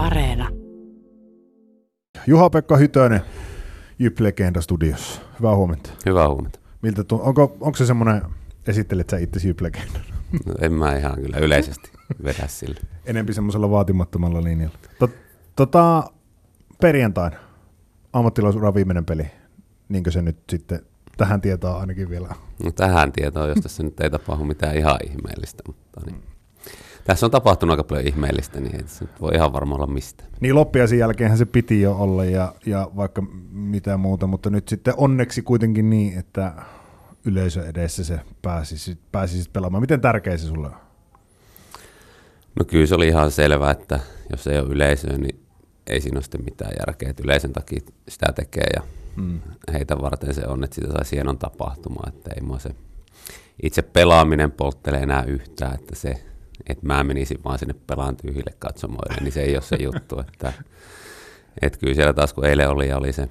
Areena. Juha-Pekka Hytönen, Jyp Legenda Studiossa. Hyvää huomenta. Hyvää huomenta. Miltä tunt- onko, onko se semmoinen, esittelet sä itse Jyp? No, en mä ihan kyllä yleisesti vedä sille. Enempi semmoisella vaatimattomalla linjalla. Tot, tota, perjantaina ammattilaisura viimeinen peli, niinkö se nyt sitten tähän tietää ainakin vielä. No, tähän tietoon, jos tässä nyt ei tapahdu mitään ihan ihmeellistä, mutta niin. Tässä on tapahtunut aika paljon ihmeellistä, niin ei se voi ihan varmaan olla mistään. Niin loppiaisen jälkeenhän se piti jo olla ja, ja vaikka mitä muuta, mutta nyt sitten onneksi kuitenkin niin, että yleisö edessä se pääsisi, pääsisi pelaamaan. Miten tärkeä se sulle on? No kyllä se oli ihan selvää, että jos ei ole yleisöä, niin ei siinä ole sitten mitään järkeä. Että yleisön takia sitä tekee ja mm. heitä varten se on, että sitä saisi hienon tapahtuma. Että ei mua se itse pelaaminen polttele enää yhtään, että se, että mä menisin vaan sinne pelaan tyhjille katsomoille, niin se ei ole se juttu. Että, että kyllä siellä taas kun eilen oli ja oli se,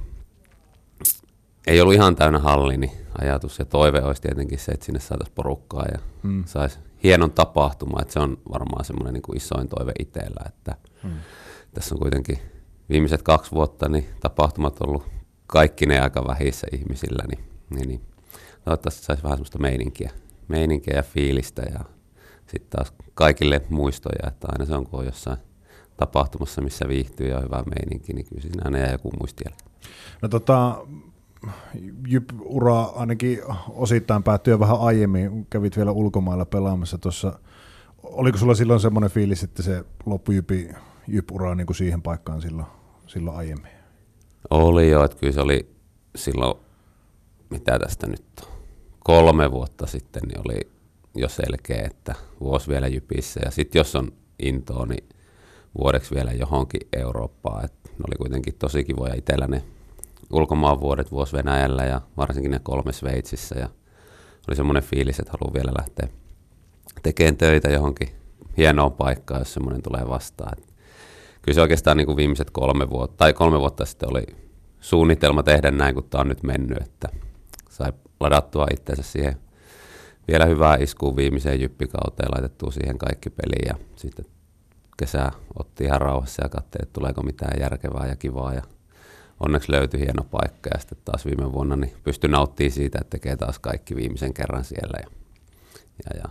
ei ollut ihan täynnä halli, niin ajatus ja toive olisi tietenkin se, että sinne saataisiin porukkaa ja mm. saisi hienon tapahtuma, että se on varmaan semmoinen niin kuin isoin toive itsellä, että mm. tässä on kuitenkin viimeiset kaksi vuotta niin tapahtumat ollut kaikki ne aika vähissä ihmisillä, niin, niin, niin toivottavasti saisi vähän semmoista meininkiä, meininkiä ja fiilistä ja sitten taas kaikille muistoja, että aina se on kun on jossain tapahtumassa, missä viihtyy ja on hyvä meininki, niin kyllä siinä aina jää joku muistijälki. No tota, Jyp-ura ainakin osittain päättyi vähän aiemmin, kävit vielä ulkomailla pelaamassa tuossa. Oliko sulla silloin semmoinen fiilis, että se loppui Jypi, Jyp-ura niin kuin siihen paikkaan silloin, silloin aiemmin? Oli jo, että kyllä se oli silloin, mitä tästä nyt on, kolme vuotta sitten, niin oli jo selkeä, että vuosi vielä Jypissä. Ja sitten jos on intoa, niin vuodeksi vielä johonkin Eurooppaan. Et ne oli kuitenkin tosi kivoja itsellä ne ulkomaan vuodet vuosi Venäjällä ja varsinkin ne kolme Sveitsissä. Ja oli semmoinen fiilis, että haluan vielä lähteä tekemään töitä johonkin hienoon paikkaan, jos semmoinen tulee vastaan. Et kyllä se oikeastaan niin kuin viimeiset kolme vuotta, tai kolme vuotta sitten oli suunnitelma tehdä näin, kun tämä on nyt mennyt, että sai ladattua itseensä siihen vielä hyvää iskua viimeiseen jyppikauteen, laitettua siihen kaikki peliin ja sitten kesä otti ihan rauhassa ja katsoi, että tuleeko mitään järkevää ja kivaa ja onneksi löytyi hieno paikka ja sitten taas viime vuonna niin pystyi nauttimaan siitä, että tekee taas kaikki viimeisen kerran siellä ja, ja, ja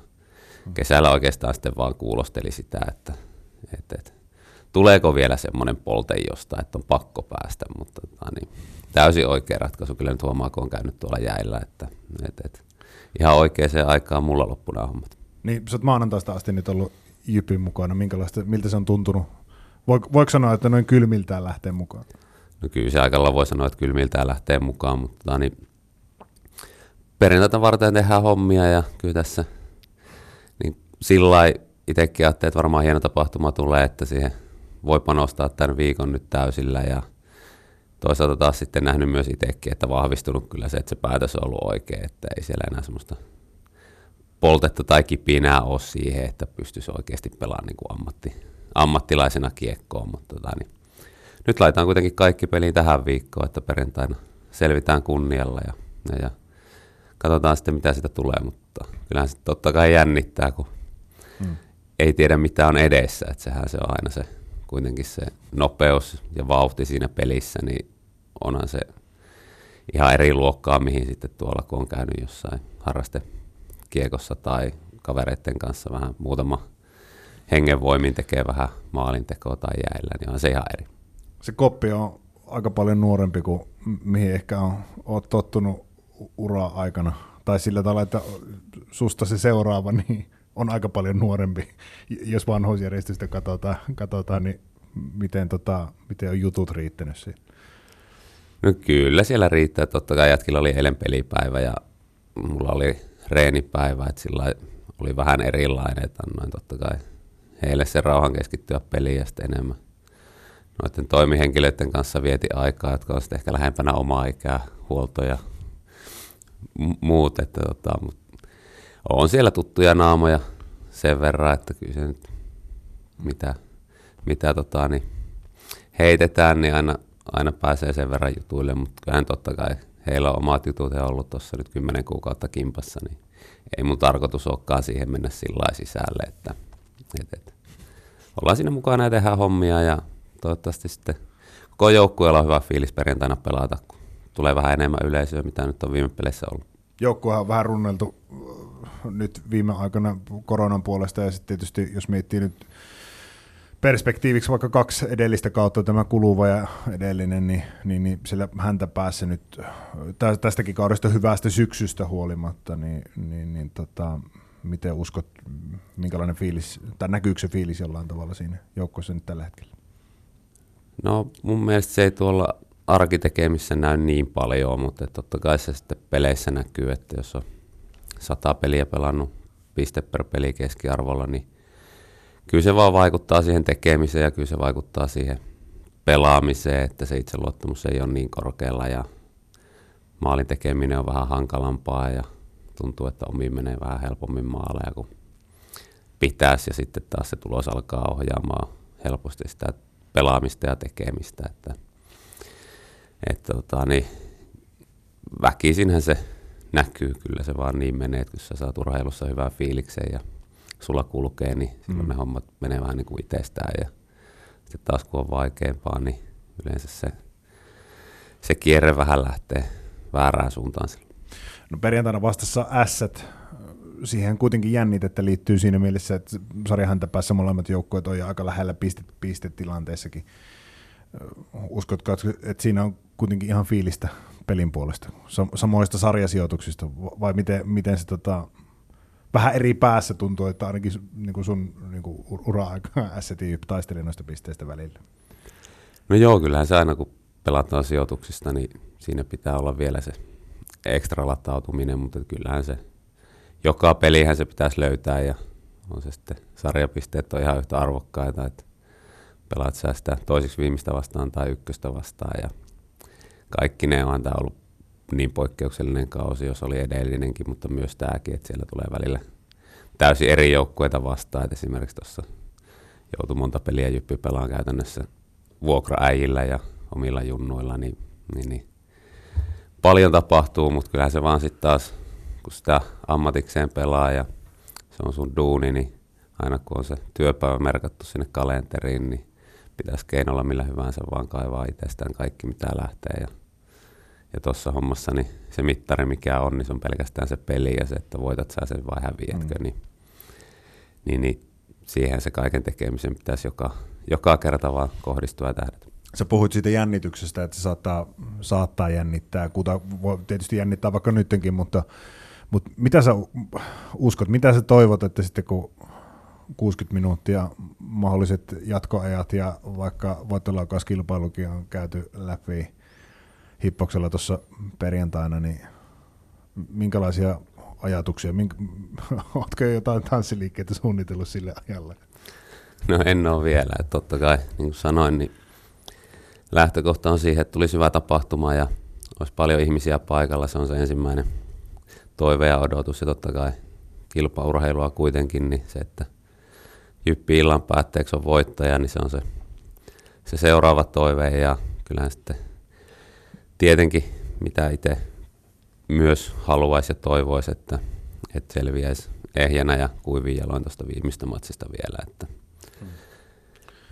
kesällä oikeastaan sitten vaan kuulosteli sitä, että, että, että tuleeko vielä semmoinen polte jostain, että on pakko päästä, mutta tota, niin, täysin oikea ratkaisu. Kyllä nyt huomaa, kun on käynyt tuolla jäillä, että, että, että ihan oikeaan aikaan mulla loppu nämä hommat. Niin, sä oot maanantaista asti nyt ollut Jypin mukana. Minkälaista, miltä se on tuntunut? Voiko, voiko sanoa, että noin kylmiltään lähtee mukaan? No kyllä se aikalla voi sanoa, että kylmiltään lähtee mukaan, mutta tota, niin, perjantaita varten tehdään hommia ja kyllä tässä niin sillä itsekin ajattelin, että varmaan hieno tapahtuma tulee, että siihen voi panostaa tämän viikon nyt täysillä ja toisaalta taas sitten nähnyt myös itsekin, että vahvistunut kyllä se, että se päätös on ollut oikein, että ei siellä enää semmoista poltetta tai kipinää ole siihen, että pystyisi oikeasti pelaamaan niin kuin ammatti, ammattilaisena kiekkoon, mutta tota, niin, nyt laitetaan kuitenkin kaikki peliin tähän viikkoon, että perjantaina selvitään kunnialla ja, ja, ja katsotaan sitten mitä sitä tulee, mutta kyllähän se totta kai jännittää, kun hmm. ei tiedä mitä on edessä, että sehän se on aina se kuitenkin se nopeus ja vauhti siinä pelissä, niin onhan se ihan eri luokkaa, mihin sitten tuolla, kun on käynyt jossain harrastekiekossa tai kavereiden kanssa vähän muutama hengenvoimin tekee vähän maalintekoa tai jäillä, niin on se ihan eri. Se koppi on aika paljon nuorempi kuin mihin ehkä on, oot tottunut uraa aikana. Tai sillä tavalla, että susta se seuraava, niin on aika paljon nuorempi, jos vanhousjärjestystä katsotaan, katsotaan niin miten, tota, miten on jutut riittänyt siinä? No kyllä siellä riittää. Totta kai jätkillä oli eilen pelipäivä ja mulla oli reenipäivä, että sillä oli vähän erilainen, että annoin totta kai heille se rauhan keskittyä peliin ja sitten enemmän noiden toimihenkilöiden kanssa vieti aikaa, jotka on ehkä lähempänä omaa ikää, huolto ja muut, että tota, mutta on siellä tuttuja naamoja sen verran, että kyllä se nyt mitä, mitä tota, niin heitetään, niin aina, aina pääsee sen verran jutuille, mutta kyllähän totta kai heillä on omat jutut, he on ollut tuossa nyt kymmenen kuukautta kimpassa, niin ei mun tarkoitus olekaan siihen mennä sillä sisälle, että et, et, ollaan siinä mukana ja tehdään hommia ja toivottavasti sitten koko joukkueella on hyvä fiilis perjantaina pelata, kun tulee vähän enemmän yleisöä, mitä nyt on viime peleissä ollut. Joukkuehan on vähän runneltu nyt viime aikana koronan puolesta ja sitten tietysti jos miettii nyt perspektiiviksi vaikka kaksi edellistä kautta, tämä kuluva ja edellinen, niin, niin, niin sillä häntä päässä nyt tästäkin kaudesta hyvästä syksystä huolimatta, niin, niin, niin tota, miten uskot, minkälainen fiilis, tai näkyykö se fiilis jollain tavalla siinä joukkueessa nyt tällä hetkellä? No mun mielestä se ei tuolla arkitekemissä näy niin paljon, mutta totta kai se sitten peleissä näkyy, että jos on sata peliä pelannut piste per peli keskiarvolla, niin kyllä se vaan vaikuttaa siihen tekemiseen ja kyllä se vaikuttaa siihen pelaamiseen, että se itseluottamus ei ole niin korkealla ja maalin tekeminen on vähän hankalampaa ja tuntuu, että omiin menee vähän helpommin maaleja kuin pitäisi ja sitten taas se tulos alkaa ohjaamaan helposti sitä pelaamista ja tekemistä, että, että tota, niin, väkisinhän se näkyy, kyllä se vaan niin menee, että kun sä saat urheilussa hyvää fiiliksen ja sulla kulkee, niin silloin mm. ne hommat menee vähän niin kuin itsestään. Ja sitten taas kun on vaikeampaa, niin yleensä se, se kierre vähän lähtee väärään suuntaan. No perjantaina vastassa ässät, siihen kuitenkin jännitettä liittyy siinä mielessä, että sarjahäntä päässä molemmat joukkueet on jo aika lähellä piste, pistetilanteessakin. Uskotko, että siinä on kuitenkin ihan fiilistä pelin puolesta, samoista sarjasijoituksista, vai miten, miten se tota, vähän eri päässä tuntuu, että ainakin niin kuin sun niin kuin ura-aika SCT taisteli noista pisteistä välillä. No joo, kyllähän se aina kun pelataan sijoituksista, niin siinä pitää olla vielä se ekstra latautuminen, mutta kyllähän se joka pelihän se pitäisi löytää ja on se sitten sarjapisteet on ihan yhtä arvokkaita, että pelaat sä sitä toisiksi viimeistä vastaan tai ykköstä vastaan ja kaikki ne on tämä ollut niin poikkeuksellinen kausi, jos oli edellinenkin, mutta myös tämäkin, että siellä tulee välillä täysin eri joukkueita vastaan. että esimerkiksi tuossa joutui monta peliä Jyppi pelaan käytännössä vuokraäjillä ja omilla junnuilla, niin, niin, niin paljon tapahtuu, mutta kyllähän se vaan sitten taas, kun sitä ammatikseen pelaa ja se on sun duuni, niin aina kun on se työpäivä merkattu sinne kalenteriin, niin pitäisi keinolla millä hyvänsä vaan kaivaa itsestään kaikki mitä lähtee. Ja ja tuossa hommassa niin se mittari mikä on, niin se on pelkästään se peli ja se, että voitat sä sen vai häviätkö. Mm. Niin, niin, niin siihen se kaiken tekemisen pitäisi joka, joka kerta vaan kohdistua ja tähdätä. Sä puhuit siitä jännityksestä, että se saattaa, saattaa jännittää, kuta voi tietysti jännittää vaikka nytkin, mutta, mutta mitä sä uskot, mitä sä toivot, että sitten kun 60 minuuttia mahdolliset jatkoajat ja vaikka voittolaukauskilpailukin on käyty läpi, hippoksella tuossa perjantaina, niin minkälaisia ajatuksia, mink, oletko jotain tanssiliikkeitä suunnitellut sille ajalle? No en ole vielä, että totta kai, niin kuin sanoin, niin lähtökohta on siihen, että tulisi hyvä tapahtuma ja olisi paljon ihmisiä paikalla, se on se ensimmäinen toive ja odotus ja totta kai kilpaurheilua kuitenkin, niin se, että Jyppi illan päätteeksi on voittaja, niin se on se, se seuraava toive ja kyllähän sitten tietenkin, mitä itse myös haluaisi ja toivoisi, että, että selviäisi ehjänä ja kuivin jaloin tuosta viimeistä matsista vielä, että, hmm.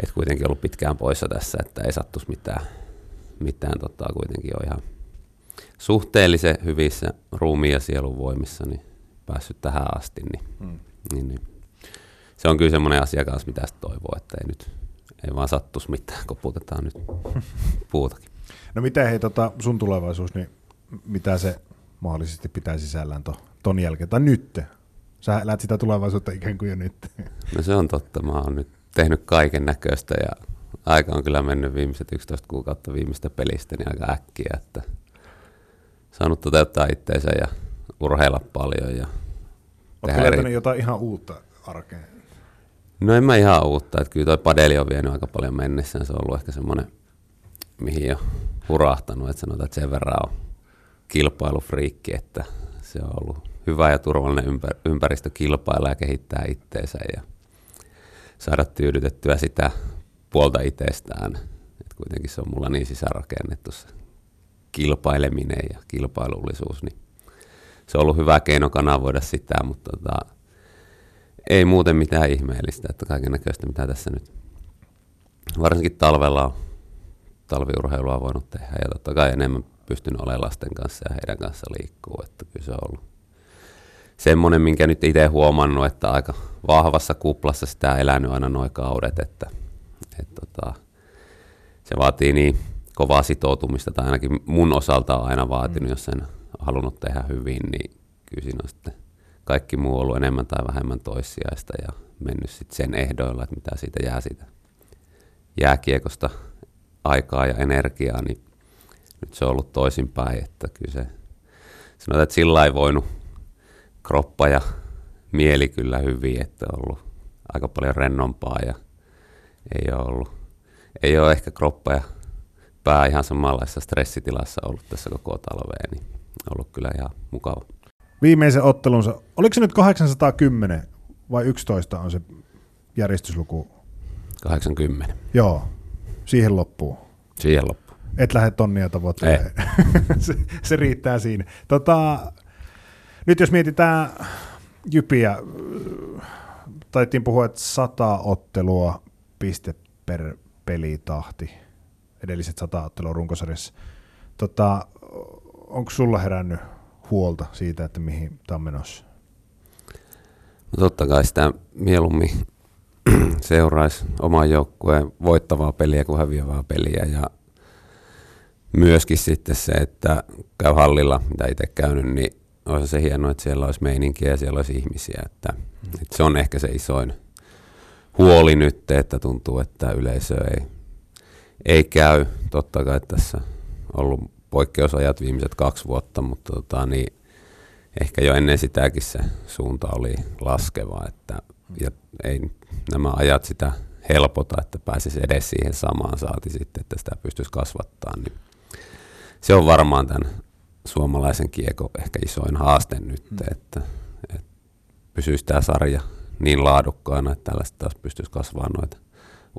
että kuitenkin ollut pitkään poissa tässä, että ei sattuisi mitään, mitään tota, kuitenkin on ihan suhteellisen hyvissä ruumiin ja sielun voimissa niin päässyt tähän asti, niin, hmm. niin, niin se on kyllä semmoinen asia kanssa, mitä toivoo, että ei nyt ei vaan sattuisi mitään, koputetaan nyt puutakin. No miten hei tota, sun tulevaisuus, niin mitä se mahdollisesti pitää sisällään to, ton jälkeen, tai nyt? Sä lähdet sitä tulevaisuutta ikään kuin jo nyt. No se on totta, mä oon nyt tehnyt kaiken näköistä ja aika on kyllä mennyt viimeiset 11 kuukautta viimeistä pelistä niin aika äkkiä, että saanut toteuttaa itseensä ja urheilla paljon. Ja Oletko eri... jotain ihan uutta arkeen? No en mä ihan uutta, että kyllä toi padeli on vienyt aika paljon mennessä, se on ollut ehkä semmoinen, mihin jo hurahtanut, että sanotaan, että sen verran on kilpailufriikki, että se on ollut hyvä ja turvallinen ympäristö kilpailla ja kehittää itteensä ja saada tyydytettyä sitä puolta itsestään. Et kuitenkin se on mulla niin sisärakennettu se kilpaileminen ja kilpailullisuus, niin se on ollut hyvä keino kanavoida sitä, mutta tota, ei muuten mitään ihmeellistä, että kaiken näköistä mitä tässä nyt varsinkin talvella on talviurheilua voinut tehdä ja totta kai enemmän pystynyt olemaan lasten kanssa ja heidän kanssa liikkuu, että kyllä se on ollut semmoinen, minkä nyt itse huomannut, että aika vahvassa kuplassa sitä elänyt aina noin kaudet, että, että tota, se vaatii niin kovaa sitoutumista, tai ainakin mun osalta on aina vaatinut, mm. jos sen halunnut tehdä hyvin, niin kyllä siinä on sitten kaikki muu ollut enemmän tai vähemmän toissijaista ja mennyt sitten sen ehdoilla, että mitä siitä jää siitä jääkiekosta aikaa ja energiaa, niin nyt se on ollut toisinpäin, että kyllä se sanotaan, että sillä ei voinut kroppa ja mieli kyllä hyvin, että on ollut aika paljon rennompaa ja ei ole ollut, ei ole ehkä kroppa ja pää ihan samanlaisessa stressitilassa ollut tässä koko talveen, niin ollut kyllä ihan mukava. Viimeisen ottelunsa, oliko se nyt 810 vai 11 on se järjestysluku? 80. Joo, siihen loppuu. Siihen loppuu. Et lähde tonnia tavoittelemaan. se, se riittää siinä. Tota, nyt jos mietitään Jypiä, taittiin puhua, että sata ottelua piste per pelitahti, edelliset sata ottelua runkosarjassa. Tota, onko sulla herännyt huolta siitä, että mihin tämä on menossa? No totta kai sitä mieluummin seuraisi oman joukkueen voittavaa peliä kuin häviävää peliä ja myöskin sitten se, että käy hallilla, mitä itse käynyt, niin olisi se hienoa, että siellä olisi meininkiä ja siellä olisi ihmisiä. Että, että se on ehkä se isoin huoli nyt, että tuntuu, että yleisö ei, ei käy. Totta kai tässä on ollut poikkeusajat viimeiset kaksi vuotta, mutta tota, niin ehkä jo ennen sitäkin se suunta oli laskeva, että ja ei nämä ajat sitä helpota, että pääsisi edes siihen samaan saati sitten, että sitä pystyisi kasvattaa, niin se on varmaan tämän suomalaisen kiekon ehkä isoin haaste nyt, mm. että, että pysyisi tämä sarja niin laadukkaana, että tällaista taas pystyisi kasvamaan noita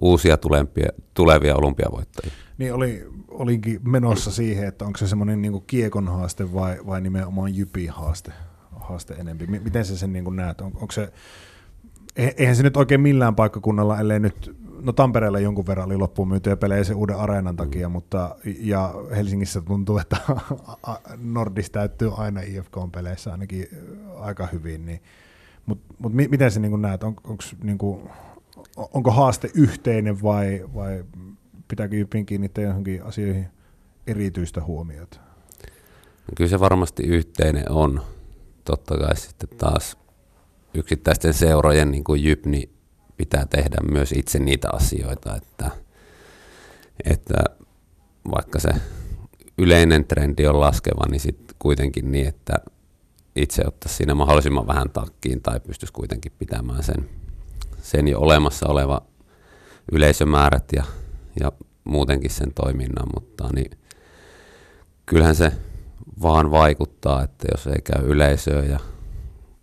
uusia tulempia, tulevia olympiavoittajia. Niin oli, olinkin menossa siihen, että onko se semmoinen niin kiekon haaste vai, vai nimenomaan jypi haaste, haaste enempi. Miten se sen niin näet? On, onko se, eihän se nyt oikein millään paikkakunnalla, ellei nyt no Tampereella jonkun verran oli loppuun myytyjä pelejä sen uuden areenan mm. takia, mutta ja Helsingissä tuntuu, että Nordis täyttyy aina IFK-peleissä ainakin aika hyvin, niin, mutta mut miten se niin näet, on, onks, niin kuin, onko haaste yhteinen vai, vai pitääkö Jypin kiinnittää johonkin asioihin erityistä huomiota? No kyllä se varmasti yhteinen on. Totta kai sitten taas yksittäisten seurojen niin kuin Jyp, niin pitää tehdä myös itse niitä asioita, että, että vaikka se yleinen trendi on laskeva, niin sitten kuitenkin niin, että itse ottaisi siinä mahdollisimman vähän takkiin tai pystyisi kuitenkin pitämään sen, sen jo olemassa oleva yleisömäärät ja, ja muutenkin sen toiminnan, mutta niin kyllähän se vaan vaikuttaa, että jos ei käy yleisöä ja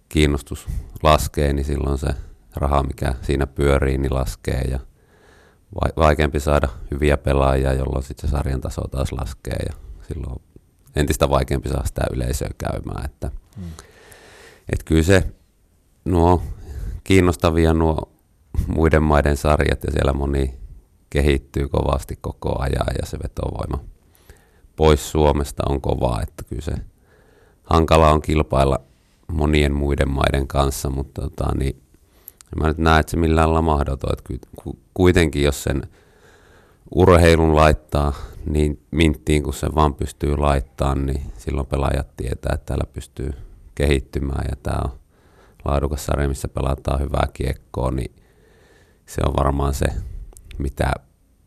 kiinnostus laskee, niin silloin se raha, mikä siinä pyörii, niin laskee ja vaikeampi saada hyviä pelaajia, jolloin sitten se sarjan taso taas laskee ja silloin entistä vaikeampi saada sitä yleisöä käymään. Että, hmm. et kyllä se nuo kiinnostavia nuo muiden maiden sarjat ja siellä moni kehittyy kovasti koko ajan ja se vetovoima pois Suomesta on kovaa, että kyllä se hankala on kilpailla monien muiden maiden kanssa, mutta tota, niin mä nyt näen, että se millään lailla mahdoton. Että kuitenkin jos sen urheilun laittaa niin minttiin, kun se vaan pystyy laittamaan, niin silloin pelaajat tietää, että täällä pystyy kehittymään ja tämä on laadukas sarja, missä pelataan hyvää kiekkoa, niin se on varmaan se, mitä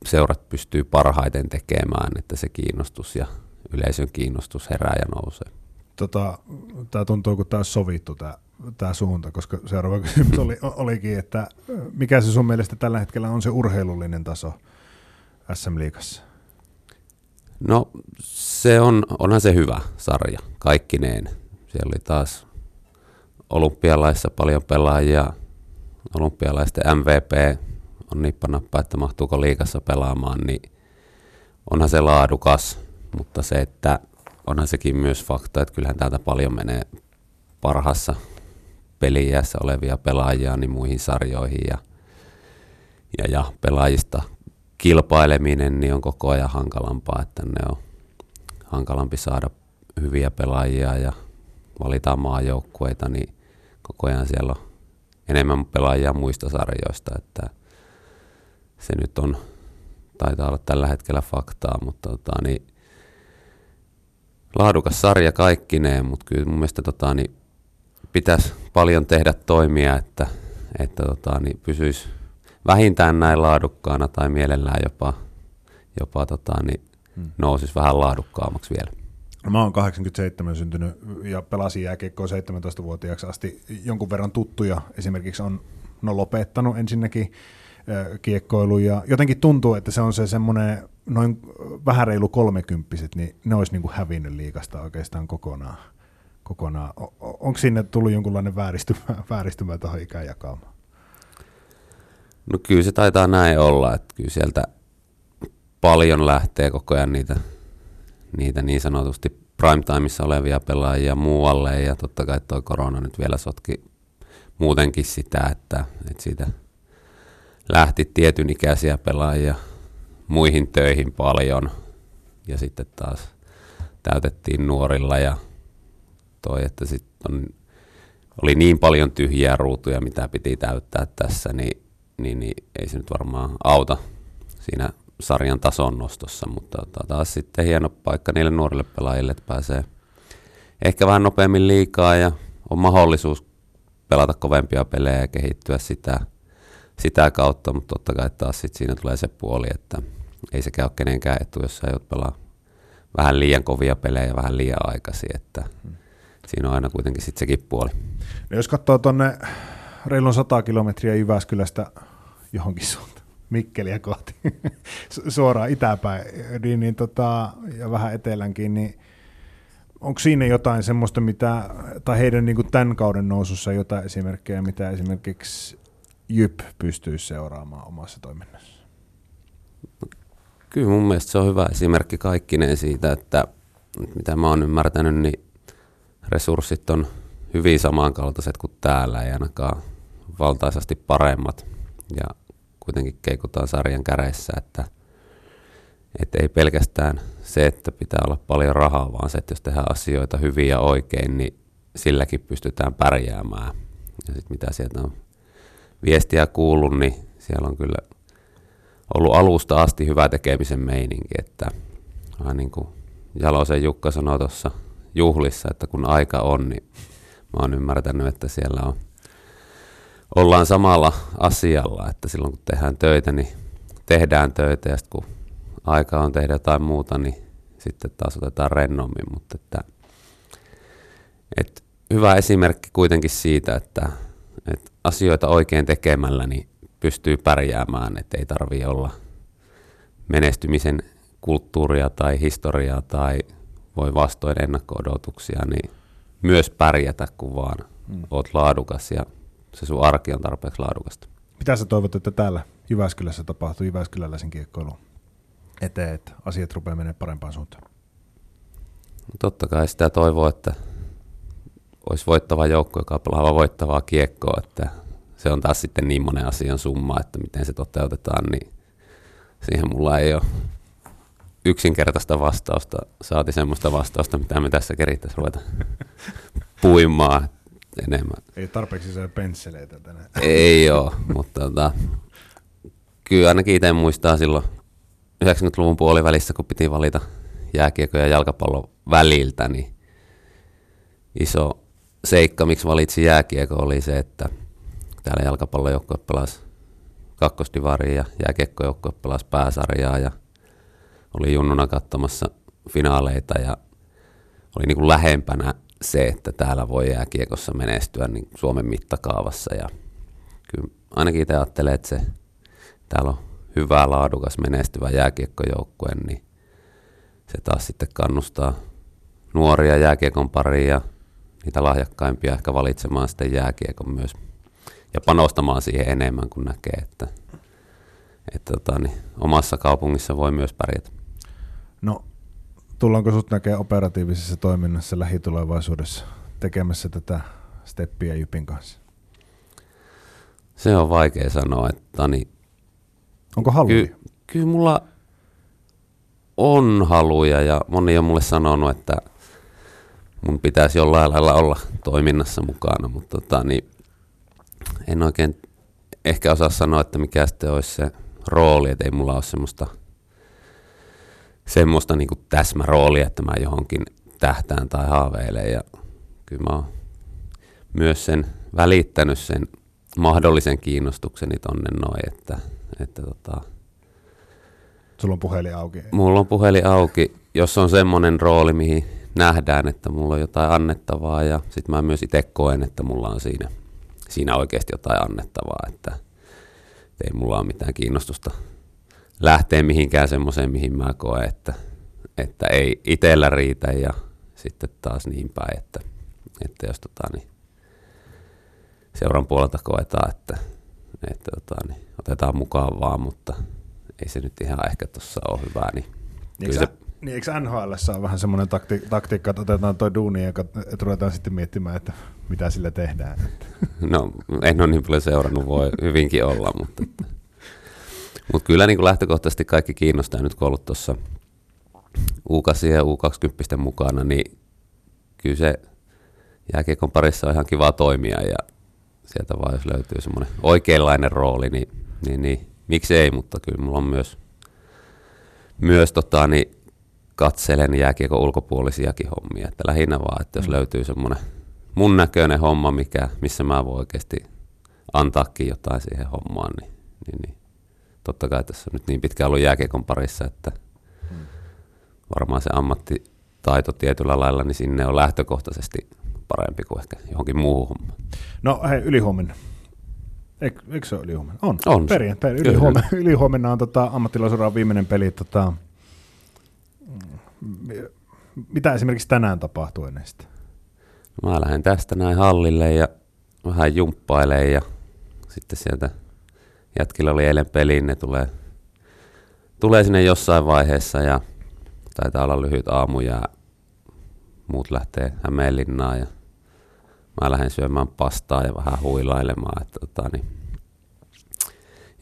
seurat pystyy parhaiten tekemään, että se kiinnostus ja yleisön kiinnostus herää ja nousee. Tota, tämä tuntuu, kun tämä on sovittu tämä tämä suunta, koska seuraava kysymys oli, olikin, että mikä se sun mielestä tällä hetkellä on se urheilullinen taso SM-liigassa? No se on, onhan se hyvä sarja, kaikkineen. Siellä oli taas olympialaissa paljon pelaajia, olympialaisten MVP on nippanappa, että mahtuuko liikassa pelaamaan, niin onhan se laadukas, mutta se, että onhan sekin myös fakta, että kyllähän täältä paljon menee parhassa peliässä olevia pelaajia niin muihin sarjoihin ja, ja, ja pelaajista kilpaileminen niin on koko ajan hankalampaa, että ne on hankalampi saada hyviä pelaajia ja valitaan maajoukkueita, niin koko ajan siellä on enemmän pelaajia muista sarjoista, että se nyt on, taitaa olla tällä hetkellä faktaa, mutta tota, niin, laadukas sarja kaikkineen, mutta kyllä mun mielestä tota, niin, pitäisi paljon tehdä toimia, että, että tota, niin, pysyisi vähintään näin laadukkaana tai mielellään jopa, jopa tota, niin, hmm. nousisi vähän laadukkaammaksi vielä. No, mä oon 87 syntynyt ja pelasin jääkiekkoa 17-vuotiaaksi asti. Jonkun verran tuttuja esimerkiksi on no, lopettanut ensinnäkin kiekkoilu ja jotenkin tuntuu, että se on se semmoinen noin vähän reilu kolmekymppiset, niin ne olisi niin kuin hävinnyt liikasta oikeastaan kokonaan. kokonaan. Onko sinne tullut jonkunlainen vääristymä, vääristymä tuohon ikäjakaamaan? No kyllä se taitaa näin olla, että kyllä sieltä paljon lähtee koko ajan niitä, niitä niin sanotusti primetimeissa olevia pelaajia muualle. Ja totta kai tuo korona nyt vielä sotki muutenkin sitä, että, että siitä lähti tietyn ikäisiä pelaajia muihin töihin paljon. Ja sitten taas täytettiin nuorilla ja toi, että sitten oli niin paljon tyhjiä ruutuja, mitä piti täyttää tässä, niin niin, niin ei se nyt varmaan auta siinä sarjan tason nostossa, mutta taas sitten hieno paikka niille nuorille pelaajille, että pääsee ehkä vähän nopeammin liikaa ja on mahdollisuus pelata kovempia pelejä ja kehittyä sitä, sitä kautta, mutta totta kai taas sit siinä tulee se puoli, että ei se käy kenenkään etu, jos sä pelaa vähän liian kovia pelejä vähän liian aikaisin, että siinä on aina kuitenkin sitten sekin puoli. No jos katsoo tuonne reilun 100 kilometriä Jyväskylästä johonkin. Mikkeliä kohti, suoraan itäpäin, niin, niin tota, ja vähän etelänkin, niin onko siinä jotain semmoista, mitä, tai heidän niin kuin tämän kauden nousussa jotain esimerkkejä, mitä esimerkiksi Jyp pystyy seuraamaan omassa toiminnassa? Kyllä mun mielestä se on hyvä esimerkki kaikkineen siitä, että mitä mä oon ymmärtänyt, niin resurssit on hyvin samankaltaiset kuin täällä, ei ainakaan valtaisasti paremmat. Ja kuitenkin keikutaan sarjan käreissä, että, että ei pelkästään se, että pitää olla paljon rahaa, vaan se, että jos tehdään asioita hyvin ja oikein, niin silläkin pystytään pärjäämään. Ja sitten mitä sieltä on viestiä kuullut, niin siellä on kyllä ollut alusta asti hyvä tekemisen meininki, että vähän niin kuin Jalosen Jukka sanoi tuossa juhlissa, että kun aika on, niin mä oon ymmärtänyt, että siellä on ollaan samalla asialla, että silloin kun tehdään töitä, niin tehdään töitä ja sitten kun aika on tehdä jotain muuta, niin sitten taas otetaan rennommin, mutta että, että hyvä esimerkki kuitenkin siitä, että, että asioita oikein tekemällä niin pystyy pärjäämään, että ei tarvitse olla menestymisen kulttuuria tai historiaa tai voi vastoin ennakko-odotuksia, niin myös pärjätä, kun vaan mm. oot laadukas ja se sun arki on tarpeeksi laadukasta. Mitä sä toivot, että täällä Jyväskylässä tapahtuu Jyväskyläläisen kiekkoilu eteen, että asiat rupeaa menemään parempaan suuntaan? No totta kai sitä toivoo, että olisi voittava joukko, joka pelaa voittavaa kiekkoa, että se on taas sitten niin monen asian summa, että miten se toteutetaan, niin siihen mulla ei ole yksinkertaista vastausta, saati semmoista vastausta, mitä me tässä kerittäisiin ruveta puimaan enemmän. Ei tarpeeksi se pensseleitä tänään. Ei ole, mutta tota, kyllä ainakin itse muistaa silloin 90-luvun puolivälissä, kun piti valita jääkiekko ja jalkapallo väliltä, niin iso seikka, miksi valitsin jääkiekko, oli se, että täällä jalkapallojoukkue pelasi kakkosdivaria ja jääkiekkojoukkue pelasi pääsarjaa ja oli junnuna katsomassa finaaleita ja oli niin kuin lähempänä se, että täällä voi jääkiekossa menestyä niin Suomen mittakaavassa. Ja kyllä ainakin itse ajattelen, että se, täällä on hyvä, laadukas, menestyvä jääkiekkojoukkue, niin se taas sitten kannustaa nuoria jääkiekon pariin ja niitä lahjakkaimpia ehkä valitsemaan sitten jääkiekon myös ja panostamaan siihen enemmän, kun näkee, että, että tota, niin omassa kaupungissa voi myös pärjätä. No tullaanko sinut näkemään operatiivisessa toiminnassa lähitulevaisuudessa tekemässä tätä steppiä Jypin kanssa? Se on vaikea sanoa, että niin, Onko halu? Ky- kyllä mulla on haluja ja moni on mulle sanonut, että mun pitäisi jollain lailla olla toiminnassa mukana, mutta tota, niin en oikein ehkä osaa sanoa, että mikä sitten olisi se rooli, että ei mulla ole semmoista, semmoista niin kuin täsmäroolia, että mä johonkin tähtään tai haaveilen ja kyllä mä oon myös sen välittänyt sen mahdollisen kiinnostukseni tonne noin, että, että tota, Sulla on puhelin auki. Mulla on puhelin auki, jos on semmoinen rooli, mihin nähdään, että mulla on jotain annettavaa ja sitten mä myös itse koen, että mulla on siinä, siinä oikeasti jotain annettavaa, että ei mulla ole mitään kiinnostusta lähteä mihinkään semmoiseen, mihin mä koen, että, että ei itsellä riitä ja sitten taas niin päin, että, että jos tota, niin seuran puolelta koetaan, että, että tota, niin otetaan mukaan vaan, mutta ei se nyt ihan ehkä tuossa ole hyvä. Niin niin kyllä se... Niin eikö NHL on vähän semmoinen takti, taktiikka, että otetaan tuo duuni ja että ruvetaan sitten miettimään, että mitä sillä tehdään? No en ole niin paljon seurannut, voi hyvinkin olla, mutta, että, mutta kyllä niin kuin lähtökohtaisesti kaikki kiinnostaa nyt, kun ollut tuossa u ja U20 mukana, niin kyllä se jääkiekon parissa on ihan kiva toimia ja sieltä vaan jos löytyy semmoinen oikeanlainen rooli, niin, niin, niin miksi ei, mutta kyllä mulla on myös, myös tota, niin katselen jääkiekon ulkopuolisiakin hommia. Että lähinnä vaan, että jos mm. löytyy semmoinen mun näköinen homma, mikä, missä mä voin oikeasti antaakin jotain siihen hommaan, niin, niin, niin totta kai tässä on nyt niin pitkään ollut jääkiekon parissa, että mm. varmaan se ammattitaito tietyllä lailla, niin sinne on lähtökohtaisesti parempi kuin ehkä johonkin muuhun hommaan. No hei, ylihuomenna. Eikö, eikö se ole ylihuomenna? On. On. Perjantai. Ylihuomenna, ylihuomenna on tota, ammattilaisuran viimeinen peli. Tota, mitä esimerkiksi tänään tapahtuu ennen sitä? Mä lähden tästä näin hallille ja vähän jumppailee ja sitten sieltä jätkillä oli eilen peliin, ne tulee, tulee sinne jossain vaiheessa ja taitaa olla lyhyt aamu ja muut lähtee Hämeenlinnaan ja mä lähden syömään pastaa ja vähän huilailemaan, että tota, niin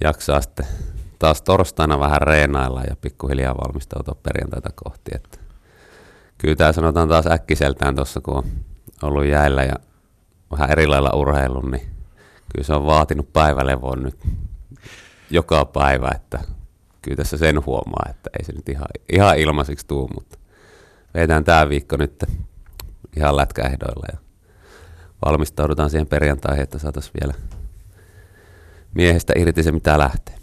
jaksaa sitten taas torstaina vähän reenailla ja pikkuhiljaa valmistautua perjantaita kohti. Että kyllä tämä sanotaan taas äkkiseltään tuossa, kun on ollut jäillä ja vähän eri lailla urheilu, niin kyllä se on vaatinut päivälevon nyt joka päivä, että kyllä tässä sen huomaa, että ei se nyt ihan, ihan ilmaiseksi tuu, mutta vedetään tämä viikko nyt ihan lätkäehdoilla ja valmistaudutaan siihen perjantaihin, että saataisiin vielä miehestä irti se, mitä lähtee.